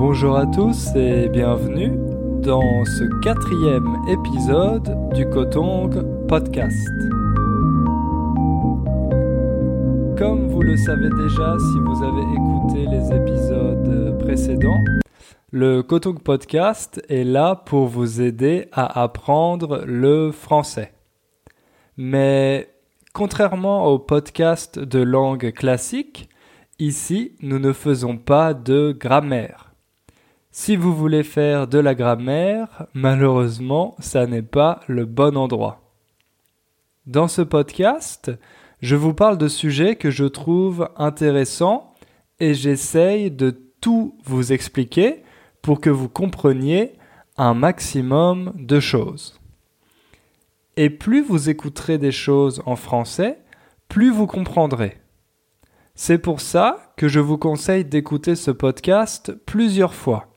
Bonjour à tous et bienvenue dans ce quatrième épisode du Kotong Podcast. Comme vous le savez déjà si vous avez écouté les épisodes précédents, le Kotong Podcast est là pour vous aider à apprendre le français. Mais contrairement au podcast de langue classique, ici nous ne faisons pas de grammaire. Si vous voulez faire de la grammaire, malheureusement, ça n'est pas le bon endroit. Dans ce podcast, je vous parle de sujets que je trouve intéressants et j'essaye de tout vous expliquer pour que vous compreniez un maximum de choses. Et plus vous écouterez des choses en français, plus vous comprendrez. C'est pour ça que je vous conseille d'écouter ce podcast plusieurs fois.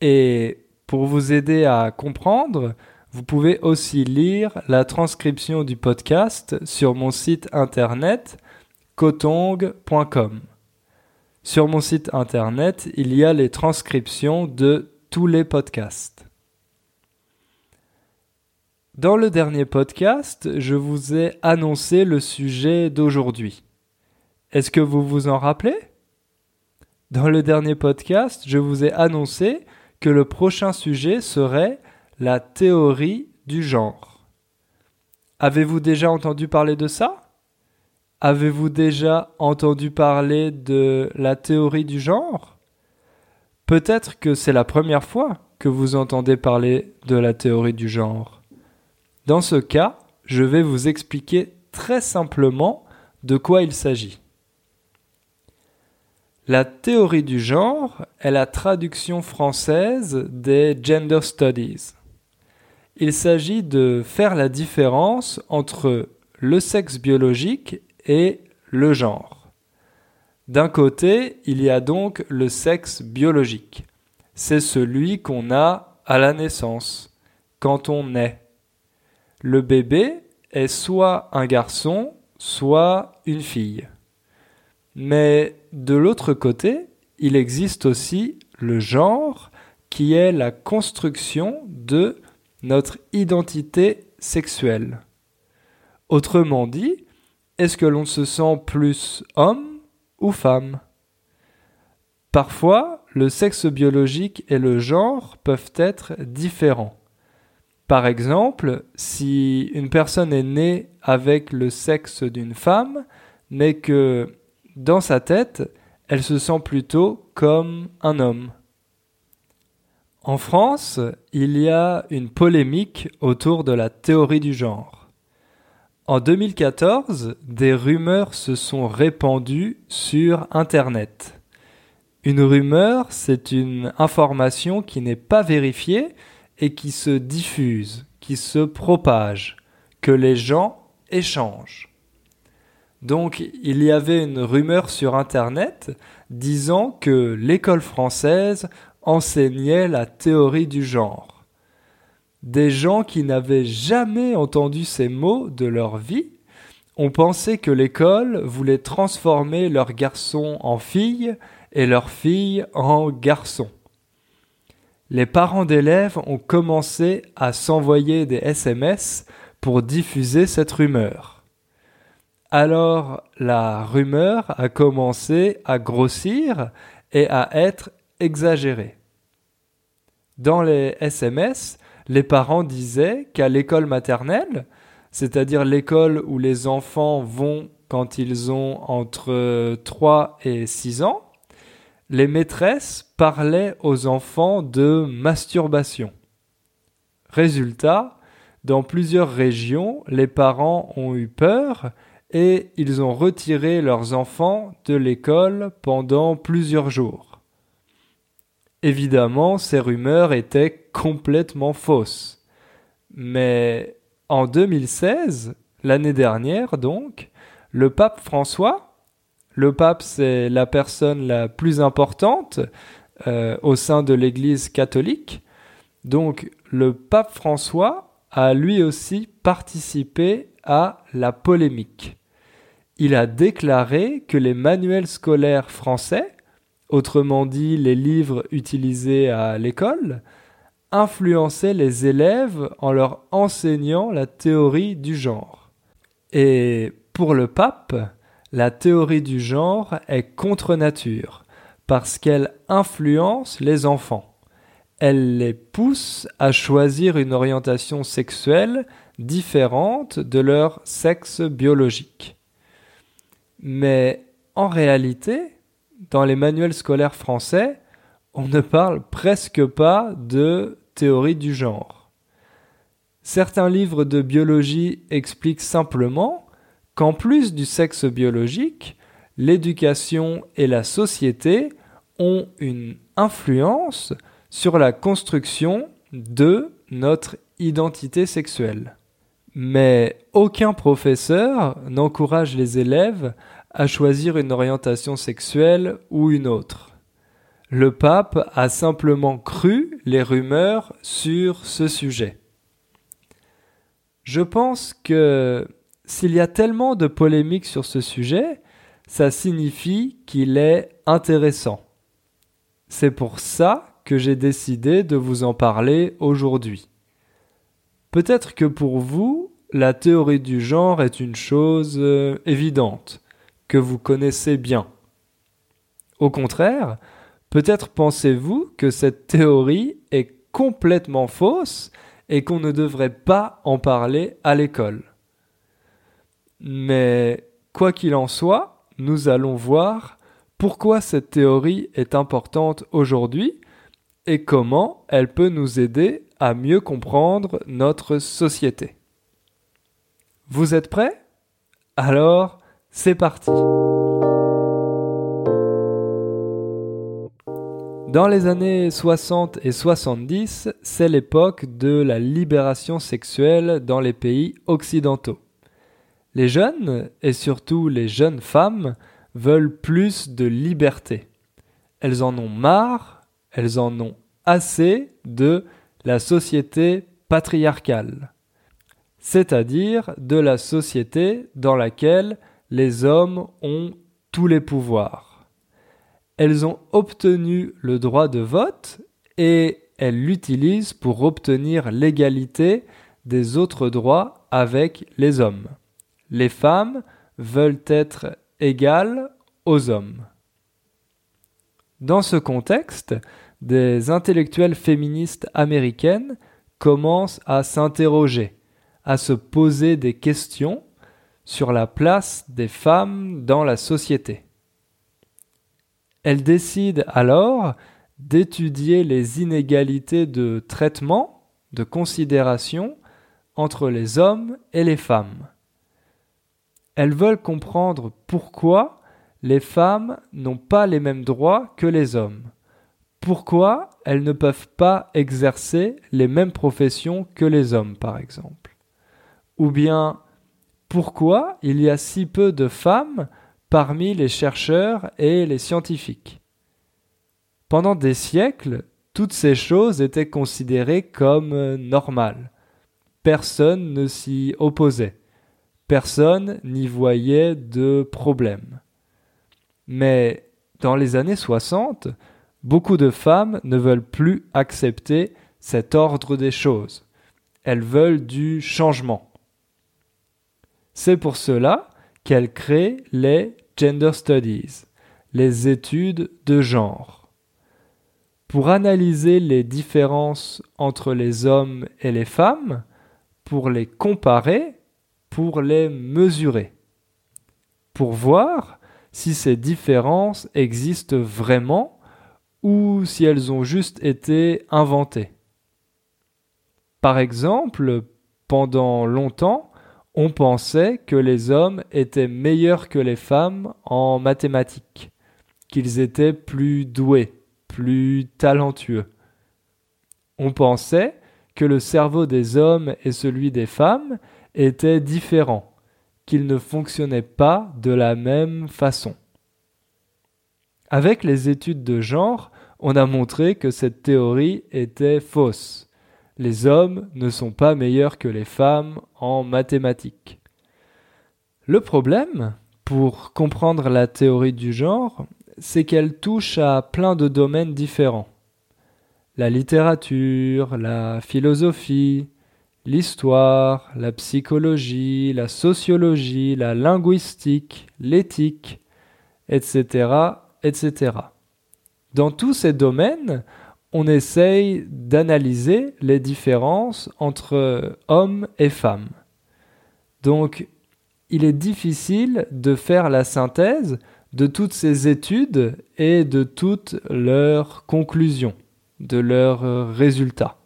Et pour vous aider à comprendre, vous pouvez aussi lire la transcription du podcast sur mon site internet kotong.com. Sur mon site internet, il y a les transcriptions de tous les podcasts. Dans le dernier podcast, je vous ai annoncé le sujet d'aujourd'hui. Est-ce que vous vous en rappelez? Dans le dernier podcast, je vous ai annoncé le prochain sujet serait la théorie du genre. Avez-vous déjà entendu parler de ça? Avez-vous déjà entendu parler de la théorie du genre? Peut-être que c'est la première fois que vous entendez parler de la théorie du genre. Dans ce cas, je vais vous expliquer très simplement de quoi il s'agit. La théorie du genre est la traduction française des Gender Studies. Il s'agit de faire la différence entre le sexe biologique et le genre. D'un côté, il y a donc le sexe biologique. C'est celui qu'on a à la naissance, quand on naît. Le bébé est soit un garçon, soit une fille. Mais de l'autre côté, il existe aussi le genre qui est la construction de notre identité sexuelle. Autrement dit, est-ce que l'on se sent plus homme ou femme? Parfois, le sexe biologique et le genre peuvent être différents. Par exemple, si une personne est née avec le sexe d'une femme, mais que dans sa tête, elle se sent plutôt comme un homme. En France, il y a une polémique autour de la théorie du genre. En 2014, des rumeurs se sont répandues sur Internet. Une rumeur, c'est une information qui n'est pas vérifiée et qui se diffuse, qui se propage, que les gens échangent. Donc il y avait une rumeur sur Internet disant que l'école française enseignait la théorie du genre. Des gens qui n'avaient jamais entendu ces mots de leur vie ont pensé que l'école voulait transformer leurs garçons en filles et leurs filles en garçons. Les parents d'élèves ont commencé à s'envoyer des SMS pour diffuser cette rumeur. Alors la rumeur a commencé à grossir et à être exagérée. Dans les SMS, les parents disaient qu'à l'école maternelle, c'est-à-dire l'école où les enfants vont quand ils ont entre 3 et 6 ans, les maîtresses parlaient aux enfants de masturbation. Résultat, dans plusieurs régions, les parents ont eu peur et ils ont retiré leurs enfants de l'école pendant plusieurs jours. Évidemment, ces rumeurs étaient complètement fausses. Mais en 2016, l'année dernière donc, le pape François, le pape c'est la personne la plus importante euh, au sein de l'Église catholique, donc le pape François a lui aussi participé à la polémique il a déclaré que les manuels scolaires français autrement dit les livres utilisés à l'école, influençaient les élèves en leur enseignant la théorie du genre. Et pour le pape, la théorie du genre est contre nature, parce qu'elle influence les enfants. Elle les pousse à choisir une orientation sexuelle différente de leur sexe biologique. Mais en réalité, dans les manuels scolaires français, on ne parle presque pas de théorie du genre. Certains livres de biologie expliquent simplement qu'en plus du sexe biologique, l'éducation et la société ont une influence sur la construction de notre identité sexuelle. Mais aucun professeur n'encourage les élèves à choisir une orientation sexuelle ou une autre. Le pape a simplement cru les rumeurs sur ce sujet. Je pense que s'il y a tellement de polémiques sur ce sujet, ça signifie qu'il est intéressant. C'est pour ça que j'ai décidé de vous en parler aujourd'hui. Peut-être que pour vous, la théorie du genre est une chose euh, évidente, que vous connaissez bien. Au contraire, peut-être pensez-vous que cette théorie est complètement fausse et qu'on ne devrait pas en parler à l'école. Mais quoi qu'il en soit, nous allons voir pourquoi cette théorie est importante aujourd'hui et comment elle peut nous aider à mieux comprendre notre société. Vous êtes prêts? Alors, c'est parti Dans les années 60 et 70, c'est l'époque de la libération sexuelle dans les pays occidentaux. Les jeunes, et surtout les jeunes femmes, veulent plus de liberté. Elles en ont marre, elles en ont assez de la société patriarcale, c'est-à-dire de la société dans laquelle les hommes ont tous les pouvoirs. Elles ont obtenu le droit de vote et elles l'utilisent pour obtenir l'égalité des autres droits avec les hommes. Les femmes veulent être égales aux hommes. Dans ce contexte, des intellectuelles féministes américaines commencent à s'interroger, à se poser des questions sur la place des femmes dans la société. Elles décident alors d'étudier les inégalités de traitement, de considération entre les hommes et les femmes. Elles veulent comprendre pourquoi les femmes n'ont pas les mêmes droits que les hommes pourquoi elles ne peuvent pas exercer les mêmes professions que les hommes, par exemple? Ou bien, pourquoi il y a si peu de femmes parmi les chercheurs et les scientifiques? Pendant des siècles, toutes ces choses étaient considérées comme normales. Personne ne s'y opposait. Personne n'y voyait de problème. Mais dans les années 60, Beaucoup de femmes ne veulent plus accepter cet ordre des choses. Elles veulent du changement. C'est pour cela qu'elles créent les Gender Studies, les études de genre. Pour analyser les différences entre les hommes et les femmes, pour les comparer, pour les mesurer, pour voir si ces différences existent vraiment ou si elles ont juste été inventées. Par exemple, pendant longtemps, on pensait que les hommes étaient meilleurs que les femmes en mathématiques, qu'ils étaient plus doués, plus talentueux. On pensait que le cerveau des hommes et celui des femmes étaient différents, qu'ils ne fonctionnaient pas de la même façon. Avec les études de genre, on a montré que cette théorie était fausse. Les hommes ne sont pas meilleurs que les femmes en mathématiques. Le problème, pour comprendre la théorie du genre, c'est qu'elle touche à plein de domaines différents. La littérature, la philosophie, l'histoire, la psychologie, la sociologie, la linguistique, l'éthique, etc., etc. Dans tous ces domaines, on essaye d'analyser les différences entre hommes et femmes. Donc, il est difficile de faire la synthèse de toutes ces études et de toutes leurs conclusions, de leurs résultats.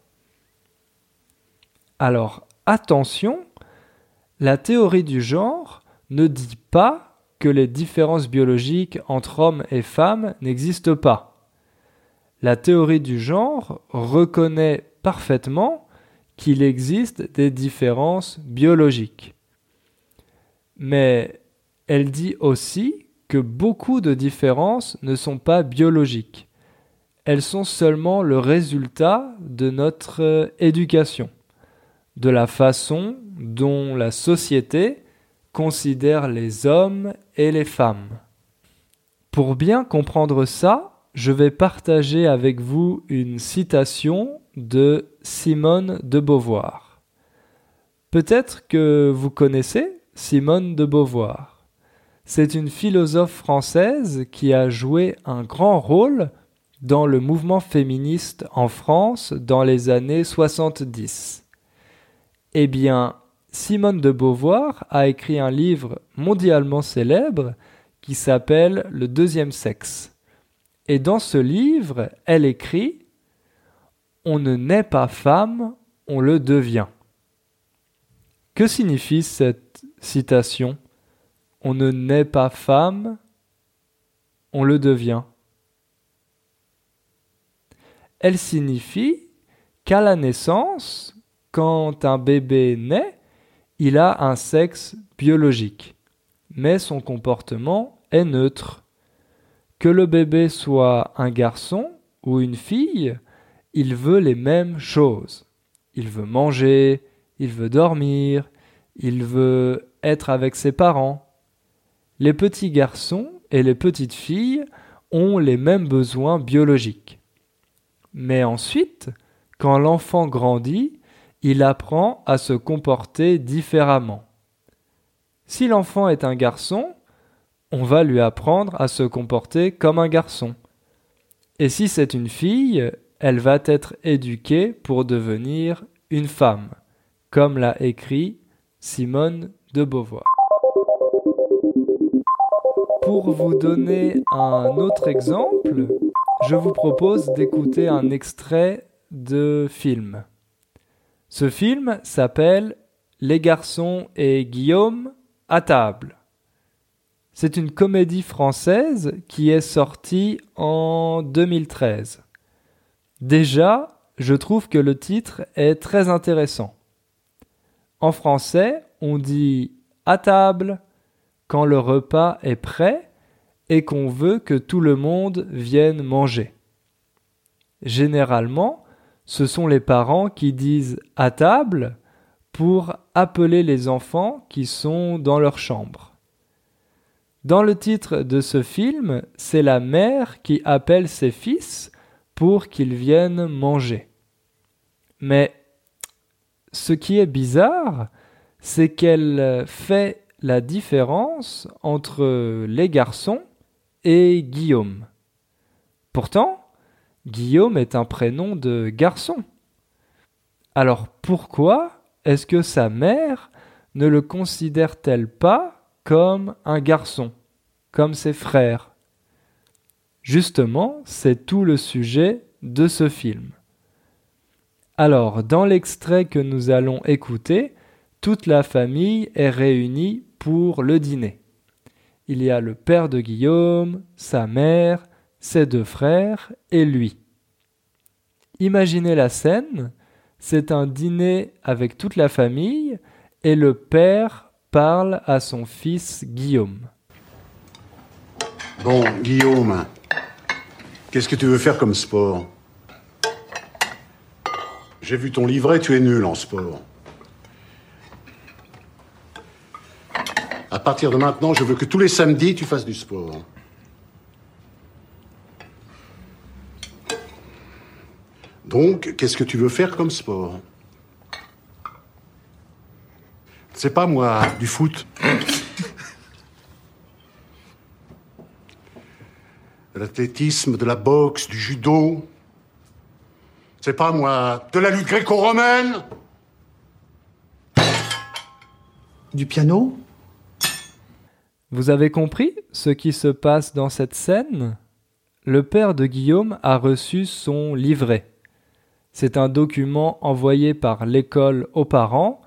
Alors, attention, la théorie du genre ne dit pas que les différences biologiques entre hommes et femmes n'existent pas. La théorie du genre reconnaît parfaitement qu'il existe des différences biologiques. Mais elle dit aussi que beaucoup de différences ne sont pas biologiques. Elles sont seulement le résultat de notre éducation, de la façon dont la société considère les hommes et les femmes. Pour bien comprendre ça, je vais partager avec vous une citation de Simone de Beauvoir. Peut-être que vous connaissez Simone de Beauvoir. C'est une philosophe française qui a joué un grand rôle dans le mouvement féministe en France dans les années 70. Eh bien, Simone de Beauvoir a écrit un livre mondialement célèbre qui s'appelle Le deuxième sexe. Et dans ce livre, elle écrit On ne naît pas femme, on le devient. Que signifie cette citation On ne naît pas femme, on le devient. Elle signifie qu'à la naissance, quand un bébé naît, il a un sexe biologique, mais son comportement est neutre. Que le bébé soit un garçon ou une fille, il veut les mêmes choses. Il veut manger, il veut dormir, il veut être avec ses parents. Les petits garçons et les petites filles ont les mêmes besoins biologiques. Mais ensuite, quand l'enfant grandit, il apprend à se comporter différemment. Si l'enfant est un garçon, on va lui apprendre à se comporter comme un garçon. Et si c'est une fille, elle va être éduquée pour devenir une femme comme l'a écrit Simone de Beauvoir. Pour vous donner un autre exemple, je vous propose d'écouter un extrait de film. Ce film s'appelle Les garçons et Guillaume à table. C'est une comédie française qui est sortie en 2013. Déjà, je trouve que le titre est très intéressant. En français, on dit à table quand le repas est prêt et qu'on veut que tout le monde vienne manger. Généralement, ce sont les parents qui disent à table pour appeler les enfants qui sont dans leur chambre. Dans le titre de ce film, c'est la mère qui appelle ses fils pour qu'ils viennent manger. Mais ce qui est bizarre, c'est qu'elle fait la différence entre les garçons et Guillaume. Pourtant, Guillaume est un prénom de garçon. Alors pourquoi est-ce que sa mère ne le considère-t-elle pas comme un garçon, comme ses frères Justement, c'est tout le sujet de ce film. Alors, dans l'extrait que nous allons écouter, toute la famille est réunie pour le dîner. Il y a le père de Guillaume, sa mère, ses deux frères et lui. Imaginez la scène, c'est un dîner avec toute la famille et le père parle à son fils Guillaume. Bon, Guillaume, qu'est-ce que tu veux faire comme sport? J'ai vu ton livret, tu es nul en sport. À partir de maintenant, je veux que tous les samedis, tu fasses du sport. Donc, qu'est-ce que tu veux faire comme sport? C'est pas moi, du foot. De l'athlétisme, de la boxe, du judo. C'est pas moi, de la lutte gréco-romaine. Du piano Vous avez compris ce qui se passe dans cette scène? Le père de Guillaume a reçu son livret. C'est un document envoyé par l'école aux parents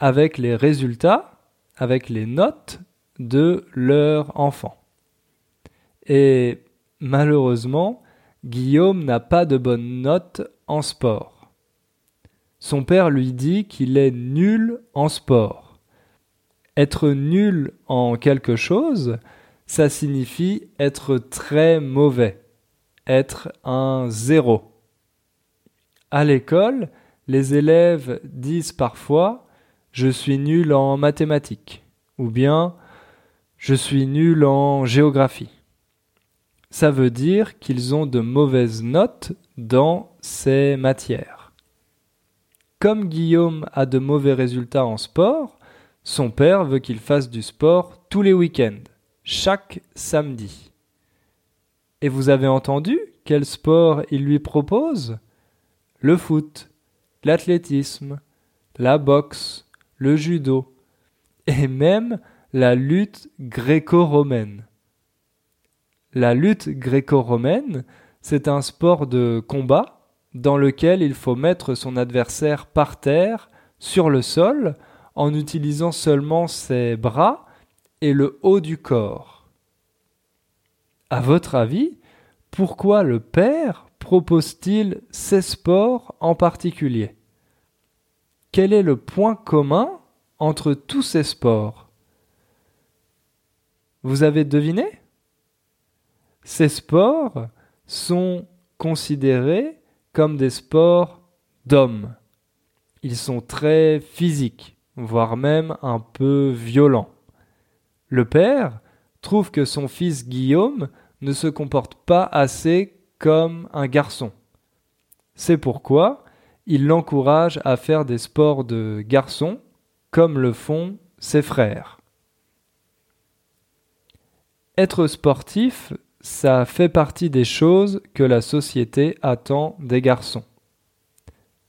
avec les résultats, avec les notes de leur enfant. Et malheureusement, Guillaume n'a pas de bonnes notes en sport. Son père lui dit qu'il est nul en sport. Être nul en quelque chose, ça signifie être très mauvais, être un zéro. À l'école, les élèves disent parfois je suis nul en mathématiques ou bien je suis nul en géographie. Ça veut dire qu'ils ont de mauvaises notes dans ces matières. Comme Guillaume a de mauvais résultats en sport, son père veut qu'il fasse du sport tous les week-ends, chaque samedi. Et vous avez entendu quel sport il lui propose? Le foot, l'athlétisme, la boxe, le judo et même la lutte gréco-romaine. La lutte gréco-romaine, c'est un sport de combat dans lequel il faut mettre son adversaire par terre, sur le sol, en utilisant seulement ses bras et le haut du corps. À votre avis, pourquoi le père propose-t-il ces sports en particulier? Quel est le point commun entre tous ces sports? Vous avez deviné? Ces sports sont considérés comme des sports d'hommes. Ils sont très physiques, voire même un peu violents. Le père trouve que son fils Guillaume ne se comporte pas assez comme un garçon. C'est pourquoi il l'encourage à faire des sports de garçon comme le font ses frères. Être sportif, ça fait partie des choses que la société attend des garçons.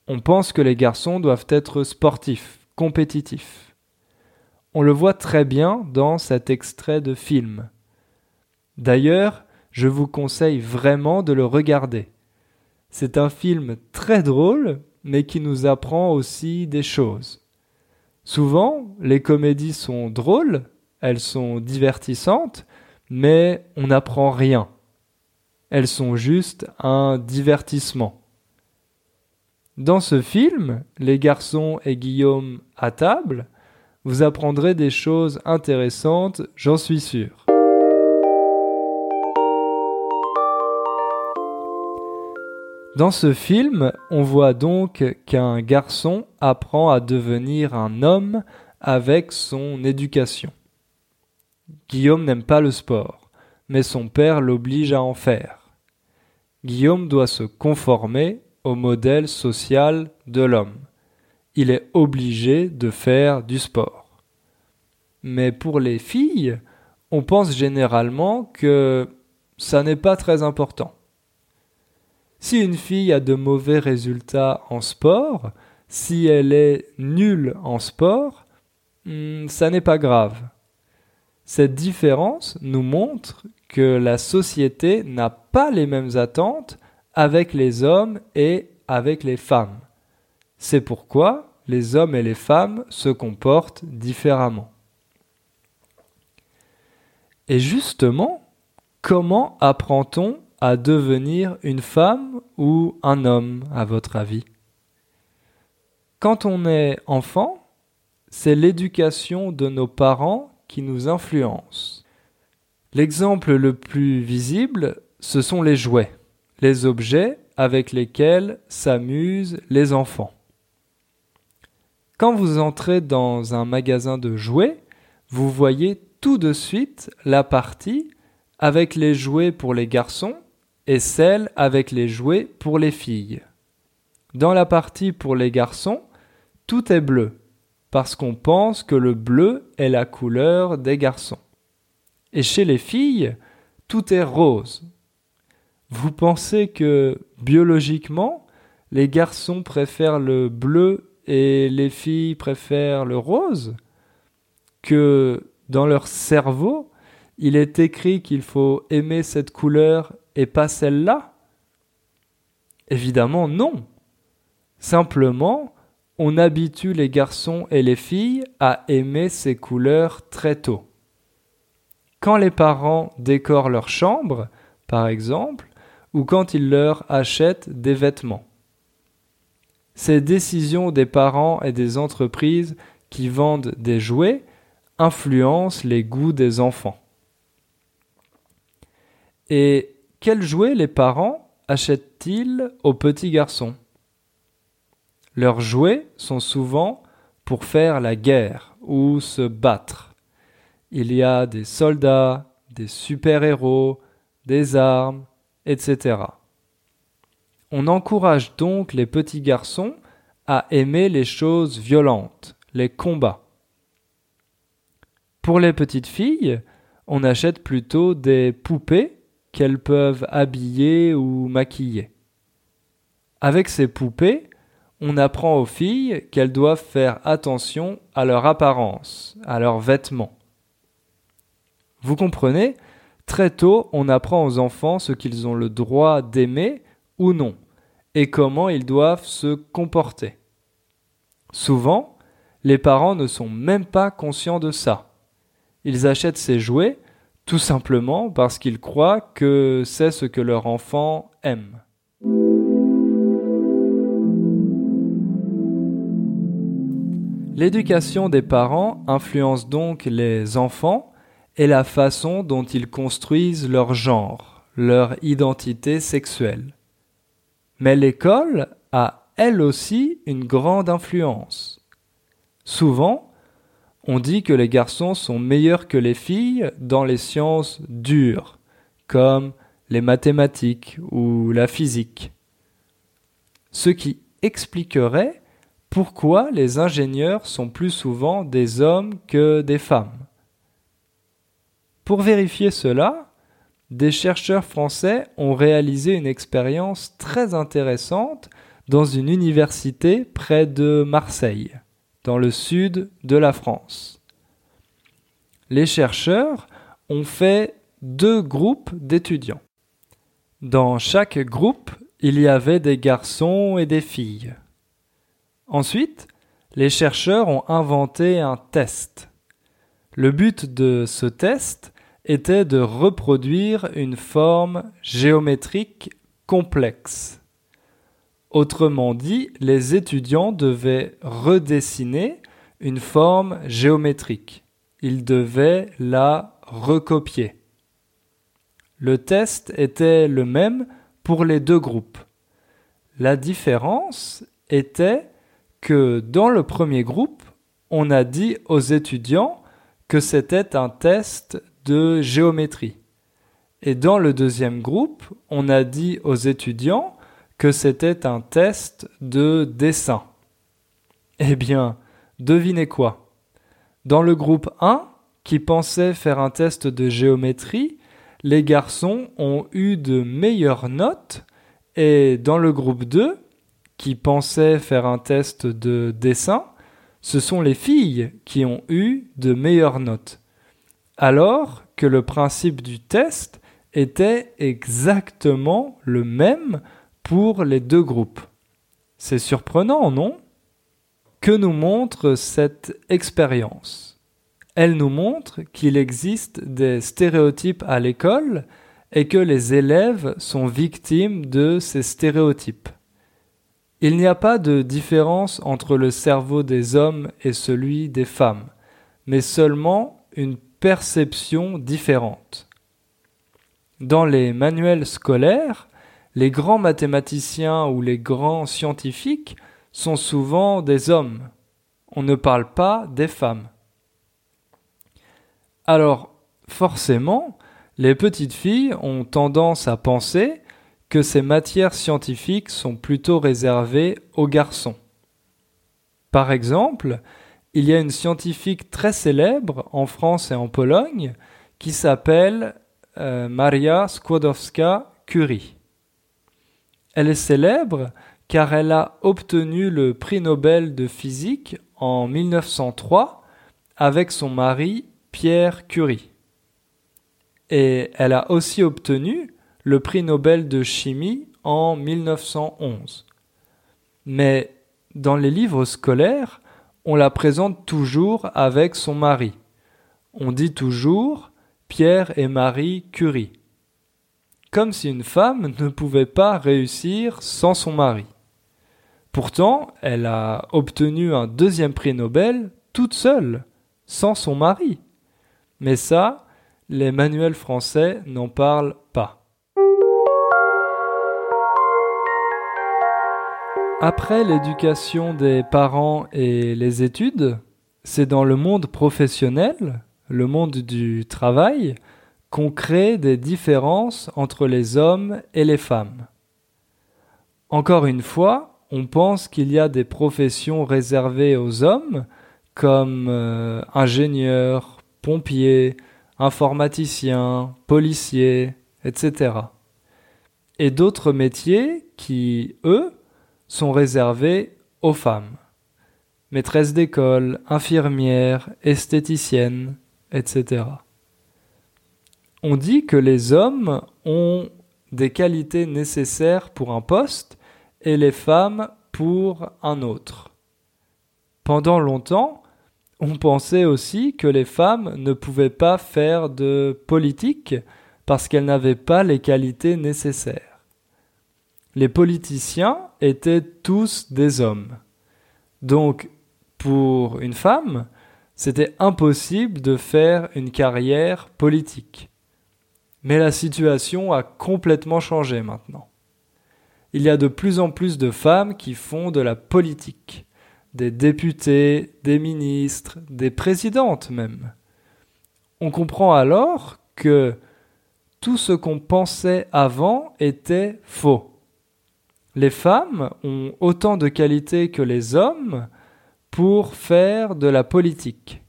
On pense que les garçons doivent être sportifs, compétitifs. On le voit très bien dans cet extrait de film. D'ailleurs, je vous conseille vraiment de le regarder. C'est un film très drôle mais qui nous apprend aussi des choses. Souvent, les comédies sont drôles, elles sont divertissantes, mais on n'apprend rien. Elles sont juste un divertissement. Dans ce film, Les garçons et Guillaume à table, vous apprendrez des choses intéressantes, j'en suis sûr. Dans ce film, on voit donc qu'un garçon apprend à devenir un homme avec son éducation. Guillaume n'aime pas le sport, mais son père l'oblige à en faire. Guillaume doit se conformer au modèle social de l'homme. Il est obligé de faire du sport. Mais pour les filles, on pense généralement que ça n'est pas très important. Si une fille a de mauvais résultats en sport, si elle est nulle en sport, hmm, ça n'est pas grave. Cette différence nous montre que la société n'a pas les mêmes attentes avec les hommes et avec les femmes. C'est pourquoi les hommes et les femmes se comportent différemment. Et justement, comment apprend-on à devenir une femme ou un homme, à votre avis? Quand on est enfant, c'est l'éducation de nos parents qui nous influence. L'exemple le plus visible, ce sont les jouets, les objets avec lesquels s'amusent les enfants. Quand vous entrez dans un magasin de jouets, vous voyez tout de suite la partie avec les jouets pour les garçons et celle avec les jouets pour les filles. Dans la partie pour les garçons, tout est bleu, parce qu'on pense que le bleu est la couleur des garçons. Et chez les filles, tout est rose. Vous pensez que biologiquement, les garçons préfèrent le bleu et les filles préfèrent le rose? Que dans leur cerveau, il est écrit qu'il faut aimer cette couleur et pas celle-là Évidemment non. Simplement, on habitue les garçons et les filles à aimer ces couleurs très tôt. Quand les parents décorent leur chambre, par exemple, ou quand ils leur achètent des vêtements. Ces décisions des parents et des entreprises qui vendent des jouets influencent les goûts des enfants. Et quels jouets les parents achètent-ils aux petits garçons? Leurs jouets sont souvent pour faire la guerre ou se battre. Il y a des soldats, des super-héros, des armes, etc. On encourage donc les petits garçons à aimer les choses violentes, les combats. Pour les petites filles, on achète plutôt des poupées qu'elles peuvent habiller ou maquiller. Avec ces poupées, on apprend aux filles qu'elles doivent faire attention à leur apparence, à leurs vêtements. Vous comprenez? Très tôt, on apprend aux enfants ce qu'ils ont le droit d'aimer ou non, et comment ils doivent se comporter. Souvent, les parents ne sont même pas conscients de ça. Ils achètent ces jouets tout simplement parce qu'ils croient que c'est ce que leur enfant aime. L'éducation des parents influence donc les enfants et la façon dont ils construisent leur genre, leur identité sexuelle. Mais l'école a elle aussi une grande influence. Souvent, on dit que les garçons sont meilleurs que les filles dans les sciences dures, comme les mathématiques ou la physique. Ce qui expliquerait pourquoi les ingénieurs sont plus souvent des hommes que des femmes. Pour vérifier cela, des chercheurs français ont réalisé une expérience très intéressante dans une université près de Marseille, dans le sud de la France. Les chercheurs ont fait deux groupes d'étudiants. Dans chaque groupe, il y avait des garçons et des filles. Ensuite, les chercheurs ont inventé un test. Le but de ce test était de reproduire une forme géométrique complexe. Autrement dit, les étudiants devaient redessiner une forme géométrique. Ils devaient la recopier. Le test était le même pour les deux groupes. La différence était que dans le premier groupe, on a dit aux étudiants que c'était un test de géométrie. Et dans le deuxième groupe, on a dit aux étudiants que c'était un test de dessin. Eh bien, devinez quoi? Dans le groupe 1, qui pensait faire un test de géométrie, les garçons ont eu de meilleures notes et dans le groupe 2, qui pensait faire un test de dessin, ce sont les filles qui ont eu de meilleures notes alors que le principe du test était exactement le même pour les deux groupes. C'est surprenant, non? Que nous montre cette expérience? Elle nous montre qu'il existe des stéréotypes à l'école et que les élèves sont victimes de ces stéréotypes. Il n'y a pas de différence entre le cerveau des hommes et celui des femmes, mais seulement une perceptions différentes. Dans les manuels scolaires, les grands mathématiciens ou les grands scientifiques sont souvent des hommes. On ne parle pas des femmes. Alors, forcément, les petites filles ont tendance à penser que ces matières scientifiques sont plutôt réservées aux garçons. Par exemple, il y a une scientifique très célèbre en France et en Pologne qui s'appelle euh, Maria Skłodowska-Curie. Elle est célèbre car elle a obtenu le prix Nobel de physique en 1903 avec son mari Pierre Curie. Et elle a aussi obtenu le prix Nobel de chimie en 1911. Mais dans les livres scolaires, on la présente toujours avec son mari. On dit toujours Pierre et Marie Curie. Comme si une femme ne pouvait pas réussir sans son mari. Pourtant, elle a obtenu un deuxième prix Nobel toute seule, sans son mari. Mais ça, les manuels français n'en parlent pas. Après l'éducation des parents et les études, c'est dans le monde professionnel, le monde du travail, qu'on crée des différences entre les hommes et les femmes. Encore une fois, on pense qu'il y a des professions réservées aux hommes, comme euh, ingénieur, pompier, informaticien, policier, etc. Et d'autres métiers qui, eux, sont réservées aux femmes. Maîtresses d'école, infirmières, esthéticiennes, etc. On dit que les hommes ont des qualités nécessaires pour un poste et les femmes pour un autre. Pendant longtemps, on pensait aussi que les femmes ne pouvaient pas faire de politique parce qu'elles n'avaient pas les qualités nécessaires les politiciens étaient tous des hommes. Donc, pour une femme, c'était impossible de faire une carrière politique. Mais la situation a complètement changé maintenant. Il y a de plus en plus de femmes qui font de la politique, des députés, des ministres, des présidentes même. On comprend alors que tout ce qu'on pensait avant était faux. Les femmes ont autant de qualités que les hommes pour faire de la politique.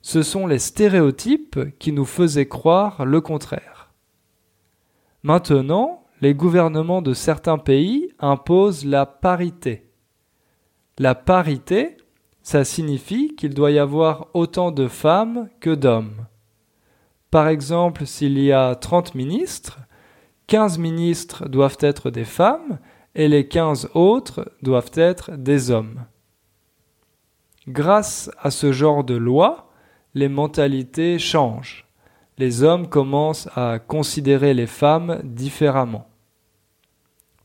Ce sont les stéréotypes qui nous faisaient croire le contraire. Maintenant, les gouvernements de certains pays imposent la parité. La parité, ça signifie qu'il doit y avoir autant de femmes que d'hommes. Par exemple, s'il y a 30 ministres, 15 ministres doivent être des femmes et les 15 autres doivent être des hommes. Grâce à ce genre de loi, les mentalités changent. Les hommes commencent à considérer les femmes différemment.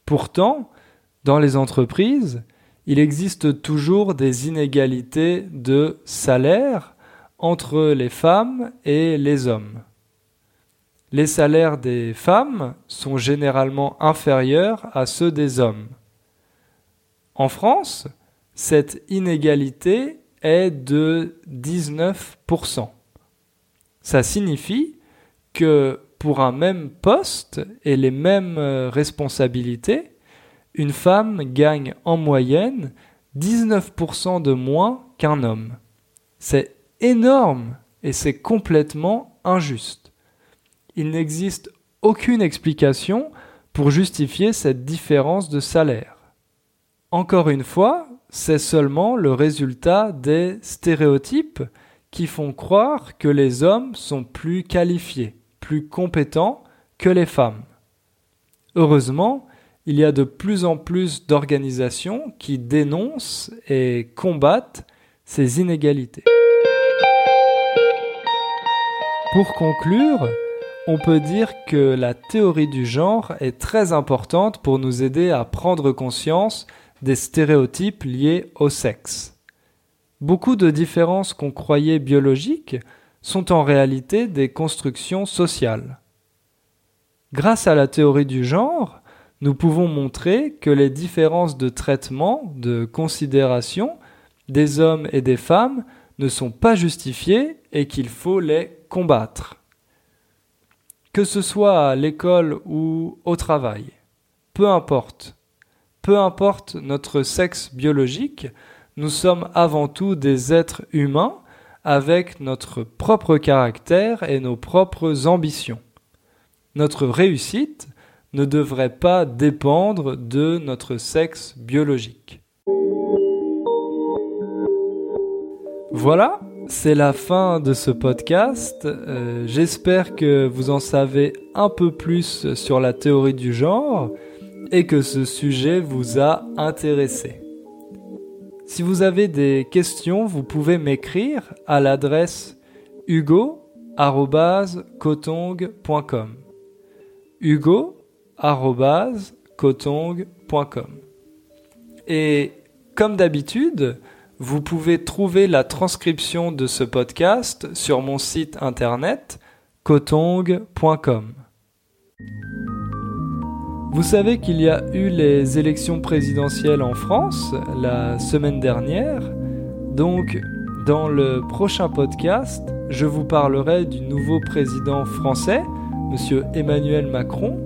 Pourtant, dans les entreprises, il existe toujours des inégalités de salaire entre les femmes et les hommes les salaires des femmes sont généralement inférieurs à ceux des hommes. En France, cette inégalité est de 19%. Ça signifie que pour un même poste et les mêmes euh, responsabilités, une femme gagne en moyenne 19% de moins qu'un homme. C'est énorme et c'est complètement injuste il n'existe aucune explication pour justifier cette différence de salaire. Encore une fois, c'est seulement le résultat des stéréotypes qui font croire que les hommes sont plus qualifiés, plus compétents que les femmes. Heureusement, il y a de plus en plus d'organisations qui dénoncent et combattent ces inégalités. Pour conclure, on peut dire que la théorie du genre est très importante pour nous aider à prendre conscience des stéréotypes liés au sexe. Beaucoup de différences qu'on croyait biologiques sont en réalité des constructions sociales. Grâce à la théorie du genre, nous pouvons montrer que les différences de traitement, de considération des hommes et des femmes ne sont pas justifiées et qu'il faut les combattre que ce soit à l'école ou au travail. peu importe. Peu importe notre sexe biologique, nous sommes avant tout des êtres humains avec notre propre caractère et nos propres ambitions. Notre réussite ne devrait pas dépendre de notre sexe biologique. Voilà, c'est la fin de ce podcast. Euh, j'espère que vous en savez un peu plus sur la théorie du genre et que ce sujet vous a intéressé. Si vous avez des questions, vous pouvez m'écrire à l'adresse hugo.cotong.com hugo.cotong.com Et comme d'habitude, vous pouvez trouver la transcription de ce podcast sur mon site internet cotong.com. Vous savez qu'il y a eu les élections présidentielles en France la semaine dernière. Donc, dans le prochain podcast, je vous parlerai du nouveau président français, M. Emmanuel Macron,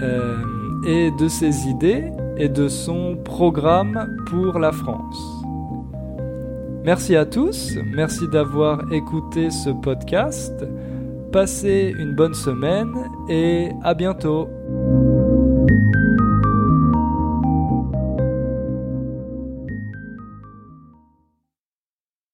euh, et de ses idées et de son programme pour la France. Merci à tous, merci d'avoir écouté ce podcast. Passez une bonne semaine et à bientôt.